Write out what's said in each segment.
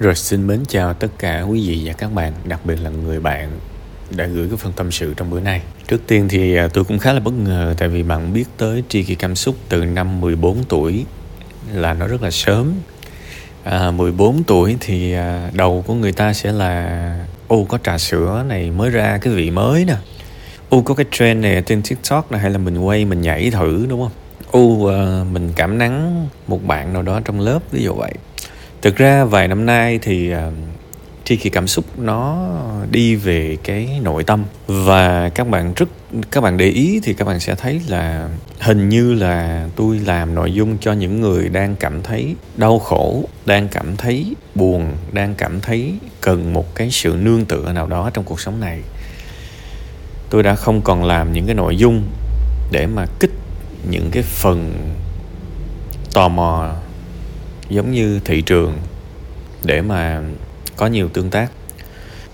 Rồi xin mến chào tất cả quý vị và các bạn, đặc biệt là người bạn đã gửi cái phần tâm sự trong bữa nay. Trước tiên thì à, tôi cũng khá là bất ngờ tại vì bạn biết tới tri kỳ cảm xúc từ năm 14 tuổi là nó rất là sớm. À, 14 tuổi thì à, đầu của người ta sẽ là ô có trà sữa này mới ra cái vị mới nè. Ô có cái trend này trên TikTok này hay là mình quay mình nhảy thử đúng không? Ô à, mình cảm nắng một bạn nào đó trong lớp ví dụ vậy thực ra vài năm nay thì khi tri kỳ cảm xúc nó đi về cái nội tâm. Và các bạn rất, các bạn để ý thì các bạn sẽ thấy là hình như là tôi làm nội dung cho những người đang cảm thấy đau khổ, đang cảm thấy buồn, đang cảm thấy cần một cái sự nương tựa nào đó trong cuộc sống này. Tôi đã không còn làm những cái nội dung để mà kích những cái phần tò mò giống như thị trường để mà có nhiều tương tác.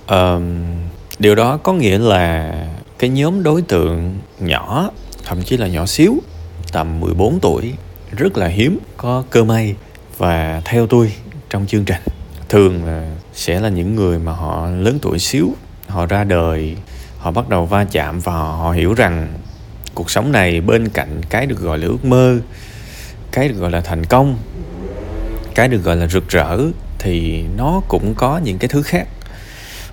Um, điều đó có nghĩa là cái nhóm đối tượng nhỏ thậm chí là nhỏ xíu tầm 14 tuổi rất là hiếm có cơ may và theo tôi trong chương trình. Thường là sẽ là những người mà họ lớn tuổi xíu họ ra đời họ bắt đầu va chạm và họ hiểu rằng cuộc sống này bên cạnh cái được gọi là ước mơ cái được gọi là thành công cái được gọi là rực rỡ thì nó cũng có những cái thứ khác.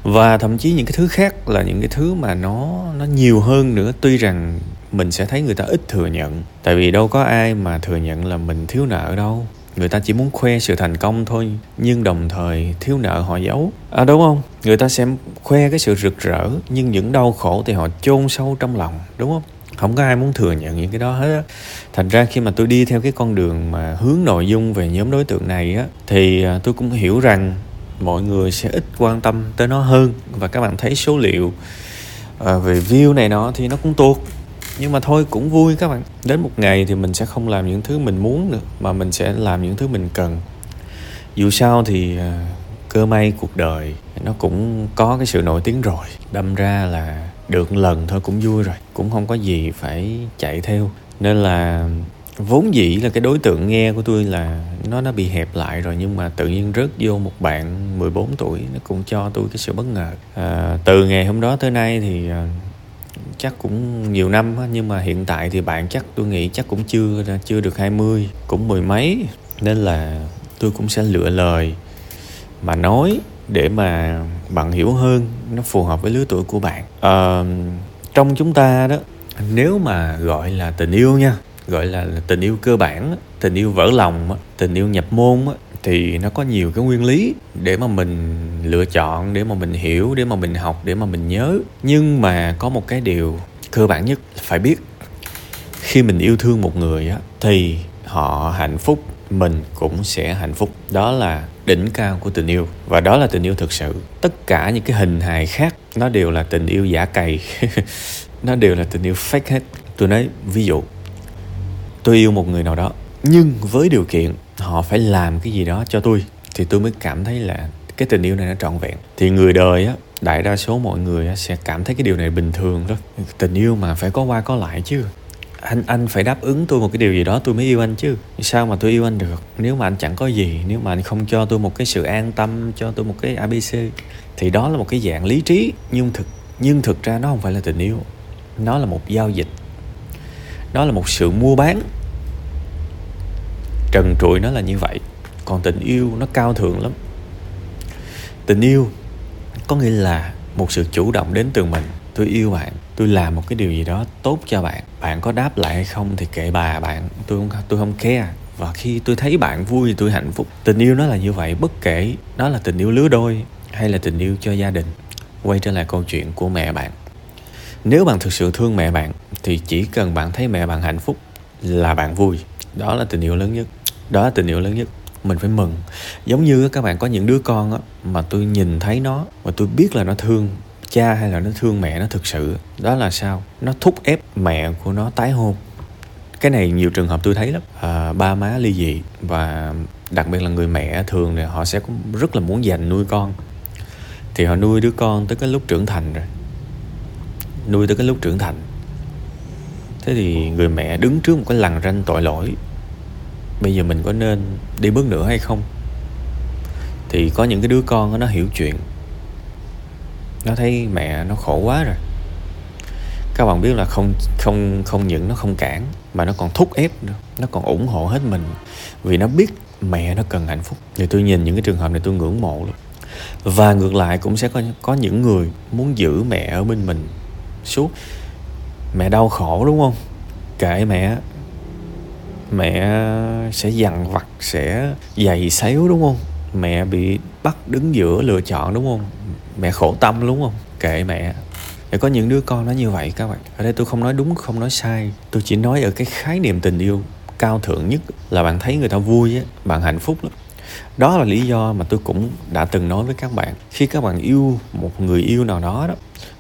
Và thậm chí những cái thứ khác là những cái thứ mà nó nó nhiều hơn nữa. Tuy rằng mình sẽ thấy người ta ít thừa nhận, tại vì đâu có ai mà thừa nhận là mình thiếu nợ đâu. Người ta chỉ muốn khoe sự thành công thôi, nhưng đồng thời thiếu nợ họ giấu. À đúng không? Người ta sẽ khoe cái sự rực rỡ, nhưng những đau khổ thì họ chôn sâu trong lòng, đúng không? Không có ai muốn thừa nhận những cái đó hết á. Thành ra khi mà tôi đi theo cái con đường mà hướng nội dung về nhóm đối tượng này á, thì à, tôi cũng hiểu rằng mọi người sẽ ít quan tâm tới nó hơn. Và các bạn thấy số liệu à, về view này nó thì nó cũng tuột. Nhưng mà thôi, cũng vui các bạn. Đến một ngày thì mình sẽ không làm những thứ mình muốn nữa, mà mình sẽ làm những thứ mình cần. Dù sao thì à, cơ may cuộc đời nó cũng có cái sự nổi tiếng rồi. Đâm ra là được lần thôi cũng vui rồi cũng không có gì phải chạy theo. Nên là vốn dĩ là cái đối tượng nghe của tôi là nó nó bị hẹp lại rồi nhưng mà tự nhiên rớt vô một bạn 14 tuổi nó cũng cho tôi cái sự bất ngờ. À, từ ngày hôm đó tới nay thì à, chắc cũng nhiều năm nhưng mà hiện tại thì bạn chắc tôi nghĩ chắc cũng chưa à, chưa được 20 cũng mười mấy. Nên là tôi cũng sẽ lựa lời mà nói để mà bạn hiểu hơn nó phù hợp với lứa tuổi của bạn. À, trong chúng ta đó nếu mà gọi là tình yêu nha gọi là tình yêu cơ bản tình yêu vỡ lòng tình yêu nhập môn thì nó có nhiều cái nguyên lý để mà mình lựa chọn để mà mình hiểu để mà mình học để mà mình nhớ. Nhưng mà có một cái điều cơ bản nhất phải biết khi mình yêu thương một người á thì họ hạnh phúc mình cũng sẽ hạnh phúc. Đó là đỉnh cao của tình yêu. Và đó là tình yêu thực sự. Tất cả những cái hình hài khác, nó đều là tình yêu giả cày. Nó đều là tình yêu fake hết. Tôi nói, ví dụ, tôi yêu một người nào đó, nhưng với điều kiện họ phải làm cái gì đó cho tôi, thì tôi mới cảm thấy là cái tình yêu này nó trọn vẹn. Thì người đời á, đại đa số mọi người sẽ cảm thấy cái điều này bình thường đó tình yêu mà phải có qua có lại chứ anh anh phải đáp ứng tôi một cái điều gì đó tôi mới yêu anh chứ. Sao mà tôi yêu anh được? Nếu mà anh chẳng có gì, nếu mà anh không cho tôi một cái sự an tâm, cho tôi một cái abc thì đó là một cái dạng lý trí. Nhưng thực nhưng thực ra nó không phải là tình yêu. Nó là một giao dịch. Nó là một sự mua bán. Trần trụi nó là như vậy. Còn tình yêu nó cao thượng lắm. Tình yêu có nghĩa là một sự chủ động đến từ mình. Tôi yêu bạn tôi làm một cái điều gì đó tốt cho bạn. Bạn có đáp lại hay không thì kệ bà bạn. Tôi không tôi không care. Và khi tôi thấy bạn vui thì tôi hạnh phúc. Tình yêu nó là như vậy, bất kể nó là tình yêu lứa đôi hay là tình yêu cho gia đình. Quay trở lại câu chuyện của mẹ bạn. Nếu bạn thực sự thương mẹ bạn, thì chỉ cần bạn thấy mẹ bạn hạnh phúc là bạn vui. Đó là tình yêu lớn nhất. Đó là tình yêu lớn nhất. Mình phải mừng. Giống như các bạn có những đứa con á, mà tôi nhìn thấy nó và tôi biết là nó thương cha hay là nó thương mẹ nó thực sự đó là sao? Nó thúc ép mẹ của nó tái hôn. Cái này nhiều trường hợp tôi thấy lắm. À, ba má ly dị và đặc biệt là người mẹ thường thì họ sẽ rất là muốn dành nuôi con. Thì họ nuôi đứa con tới cái lúc trưởng thành rồi. Nuôi tới cái lúc trưởng thành. Thế thì người mẹ đứng trước một cái lằn ranh tội lỗi. Bây giờ mình có nên đi bước nữa hay không? Thì có những cái đứa con nó hiểu chuyện nó thấy mẹ nó khổ quá rồi. Các bạn biết là không không không những nó không cản, mà nó còn thúc ép nữa. Nó còn ủng hộ hết mình. Vì nó biết mẹ nó cần hạnh phúc. Thì tôi nhìn những cái trường hợp này tôi ngưỡng mộ luôn. Và ngược lại cũng sẽ có có những người muốn giữ mẹ ở bên mình suốt. Mẹ đau khổ đúng không? Kệ mẹ. Mẹ sẽ dằn vặt, sẽ dày xéo đúng không? Mẹ bị bắt đứng giữa lựa chọn đúng không? Mẹ khổ tâm đúng không? Kệ mẹ. Để có những đứa con nó như vậy các bạn. Ở đây tôi không nói đúng không nói sai. Tôi chỉ nói ở cái khái niệm tình yêu cao thượng nhất là bạn thấy người ta vui á bạn hạnh phúc lắm. Đó là lý do mà tôi cũng đã từng nói với các bạn. Khi các bạn yêu một người yêu nào đó đó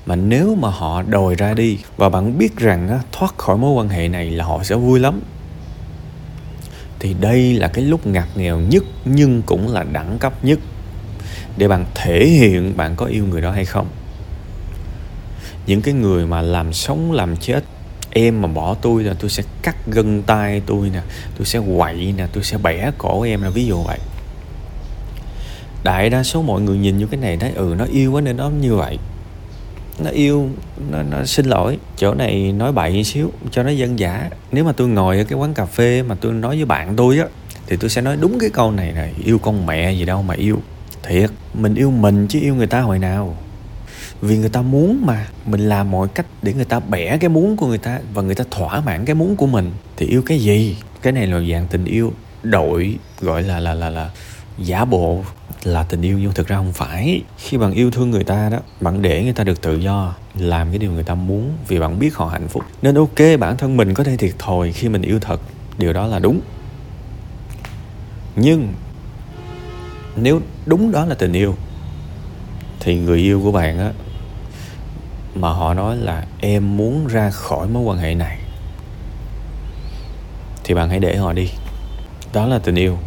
mà nếu mà họ đòi ra đi và bạn biết rằng á, thoát khỏi mối quan hệ này là họ sẽ vui lắm. Thì đây là cái lúc ngặt nghèo nhất nhưng cũng là đẳng cấp nhất để bạn thể hiện bạn có yêu người đó hay không. Những cái người mà làm sống làm chết em mà bỏ tôi là tôi sẽ cắt gân tay tôi nè tôi sẽ quậy nè tôi sẽ bẻ cổ em là ví dụ vậy. Đại đa số mọi người nhìn vô cái này nói ừ nó yêu quá nên nó như vậy. Nó yêu nó, nó xin lỗi chỗ này nói bậy xíu cho nó dân giả nếu mà tôi ngồi ở cái quán cà phê mà tôi nói với bạn tôi á thì tôi sẽ nói đúng cái câu này này yêu con mẹ gì đâu mà yêu thiệt, mình yêu mình chứ yêu người ta hồi nào. Vì người ta muốn mà, mình làm mọi cách để người ta bẻ cái muốn của người ta và người ta thỏa mãn cái muốn của mình. Thì yêu cái gì? Cái này là dạng tình yêu đội gọi là là là là giả bộ là tình yêu nhưng thực ra không phải. Khi bạn yêu thương người ta đó, bạn để người ta được tự do, làm cái điều người ta muốn vì bạn biết họ hạnh phúc. Nên ok, bản thân mình có thể thiệt thòi khi mình yêu thật. Điều đó là đúng. Nhưng nếu đúng đó là tình yêu, thì người yêu của bạn á, mà họ nói là em muốn ra khỏi mối quan hệ này, thì bạn hãy để họ đi. Đó là tình yêu,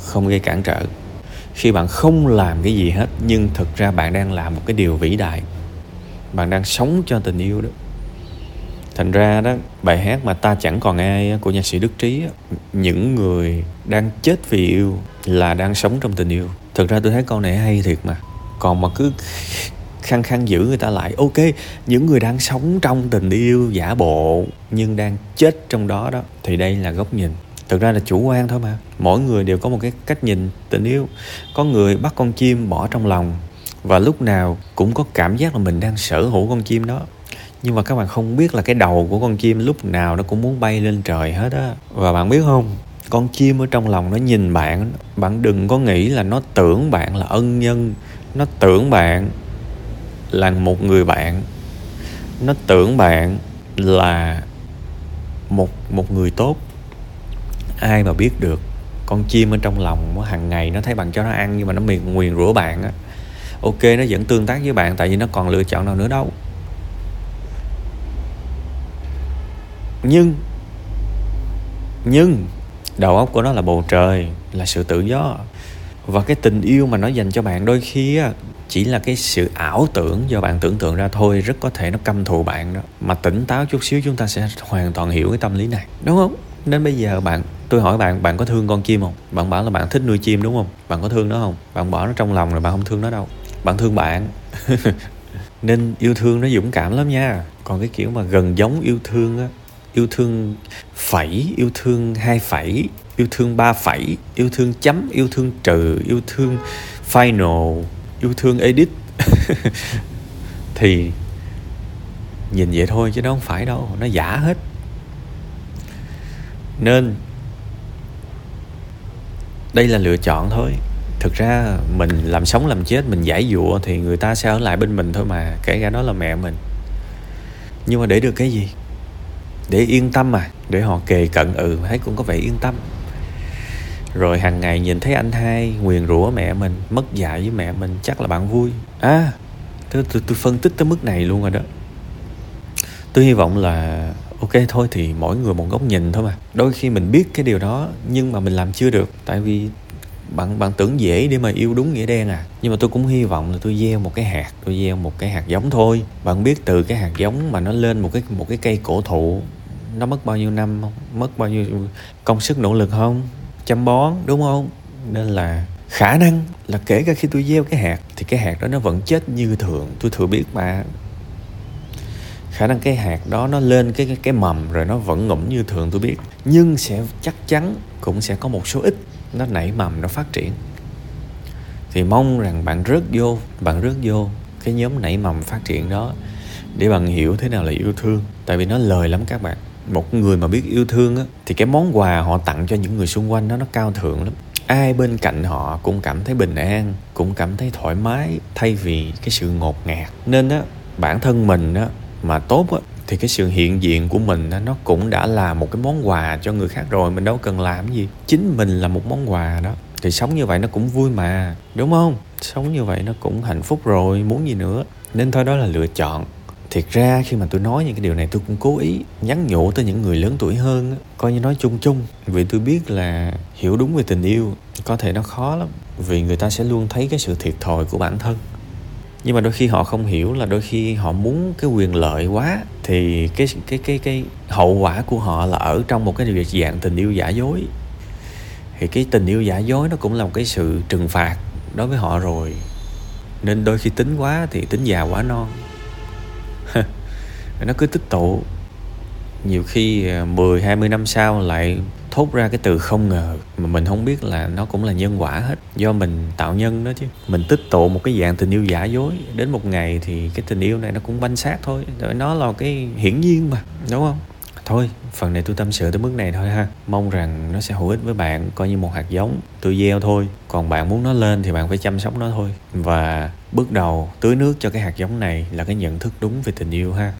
không gây cản trở. Khi bạn không làm cái gì hết, nhưng thực ra bạn đang làm một cái điều vĩ đại. Bạn đang sống cho tình yêu đó thành ra đó, bài hát mà ta chẳng còn ai của nhạc sĩ đức trí những người đang chết vì yêu là đang sống trong tình yêu. Thực ra tôi thấy câu này hay thiệt mà. Còn mà cứ khăng khăng giữ người ta lại, ok, những người đang sống trong tình yêu giả bộ nhưng đang chết trong đó đó, thì đây là góc nhìn. Thực ra là chủ quan thôi mà. Mỗi người đều có một cái cách nhìn tình yêu. Có người bắt con chim bỏ trong lòng và lúc nào cũng có cảm giác là mình đang sở hữu con chim đó nhưng mà các bạn không biết là cái đầu của con chim lúc nào nó cũng muốn bay lên trời hết á. Và bạn biết không, con chim ở trong lòng nó nhìn bạn bạn đừng có nghĩ là nó tưởng bạn là ân nhân, nó tưởng bạn là một người bạn. Nó tưởng bạn là một một người tốt. Ai mà biết được, con chim ở trong lòng hàng ngày nó thấy bạn cho nó ăn nhưng mà nó miệt nguyền rủa bạn á. Ok, nó vẫn tương tác với bạn, tại vì nó còn lựa chọn nào nữa đâu. Nhưng nhưng đầu óc của nó là bầu trời, là sự tự do. Và cái tình yêu mà nó dành cho bạn đôi khi á, chỉ là cái sự ảo tưởng do bạn tưởng tượng ra thôi, rất có thể nó căm thù bạn đó. Mà tỉnh táo chút xíu chúng ta sẽ hoàn toàn hiểu cái tâm lý này, đúng không? Nên bây giờ bạn, tôi hỏi bạn bạn có thương con chim không? Bạn bảo là bạn thích nuôi chim, đúng không? Bạn có thương nó không? Bạn bỏ nó trong lòng rồi bạn không thương nó đâu. Bạn thương bạn. Nên yêu thương nó dũng cảm lắm nha. Còn cái kiểu mà gần giống yêu thương á yêu thương phẩy, yêu thương hai phẩy, yêu thương ba phẩy, yêu thương chấm, yêu thương trừ, yêu thương final, yêu thương edit. Thì nhìn vậy thôi chứ nó không phải đâu, nó giả hết. Nên đây là lựa chọn thôi. Thực ra mình làm sống làm chết, mình giải dụa thì người ta sẽ ở lại bên mình thôi mà, kể cả đó là mẹ mình. Nhưng mà để được cái gì? Để yên tâm mà để họ kề cận ừ thấy cũng có vẻ yên tâm. Rồi hàng ngày nhìn thấy anh hai nguyền rủa mẹ mình mất dạy với mẹ mình chắc là bạn vui. À tôi, tôi, tôi phân tích tới mức này luôn rồi đó. Tôi hy vọng là ok thôi thì mỗi người một góc nhìn thôi mà. Đôi khi mình biết cái điều đó nhưng mà mình làm chưa được. Tại vì bạn bạn tưởng dễ để mà yêu đúng nghĩa đen à. Nhưng mà tôi cũng hy vọng là tôi gieo một cái hạt tôi gieo một cái hạt giống thôi. Bạn biết từ cái hạt giống mà nó lên một cái một cái cây cổ thụ nó mất bao nhiêu năm mất bao nhiêu công sức nỗ lực không? Chăm bón đúng không? Nên là khả năng là kể cả khi tôi gieo cái hạt thì cái hạt đó nó vẫn chết như thường. Tôi thừa biết mà. Khả năng cái hạt đó nó lên cái cái, cái mầm rồi nó vẫn ngủm như thường tôi biết. Nhưng sẽ chắc chắn cũng sẽ có một số ít nó nảy mầm nó phát triển. Thì mong rằng bạn rớt vô bạn rớt vô cái nhóm nảy mầm phát triển đó để bạn hiểu thế nào là yêu thương. Tại vì nó lời lắm các bạn một người mà biết yêu thương á thì cái món quà họ tặng cho những người xung quanh đó nó cao thượng lắm. Ai bên cạnh họ cũng cảm thấy bình an cũng cảm thấy thoải mái thay vì cái sự ngột ngạt. Nên á bản thân mình á mà tốt á thì cái sự hiện diện của mình á, nó cũng đã là một cái món quà cho người khác rồi mình đâu cần làm gì. Chính mình là một món quà đó thì sống như vậy nó cũng vui mà đúng không? Sống như vậy nó cũng hạnh phúc rồi muốn gì nữa. Nên thôi đó là lựa chọn thiệt ra khi mà tôi nói những cái điều này tôi cũng cố ý nhắn nhủ tới những người lớn tuổi hơn coi như nói chung chung. Vì tôi biết là hiểu đúng về tình yêu, có thể nó khó lắm, vì người ta sẽ luôn thấy cái sự thiệt thòi của bản thân. Nhưng mà đôi khi họ không hiểu là đôi khi họ muốn cái quyền lợi quá thì cái cái cái cái hậu quả của họ là ở trong một cái dạng tình yêu giả dối. Thì cái tình yêu giả dối nó cũng là một cái sự trừng phạt đối với họ rồi. Nên đôi khi tính quá thì tính già quá non nó cứ tích tụ. Nhiều khi à, 10 20 năm sau lại thốt ra cái từ không ngờ mà mình không biết là nó cũng là nhân quả hết. Do mình tạo nhân đó chứ. Mình tích tụ một cái dạng tình yêu giả dối. Đến một ngày thì cái tình yêu này nó cũng banh xác thôi. Rồi nó là cái hiển nhiên mà, đúng không? Thôi, phần này tôi tâm sự tới mức này thôi ha. Mong rằng nó sẽ hữu ích với bạn, coi như một hạt giống. Tôi gieo thôi. Còn bạn muốn nó lên thì bạn phải chăm sóc nó thôi. Và bước đầu tưới nước cho cái hạt giống này là cái nhận thức đúng về tình yêu ha.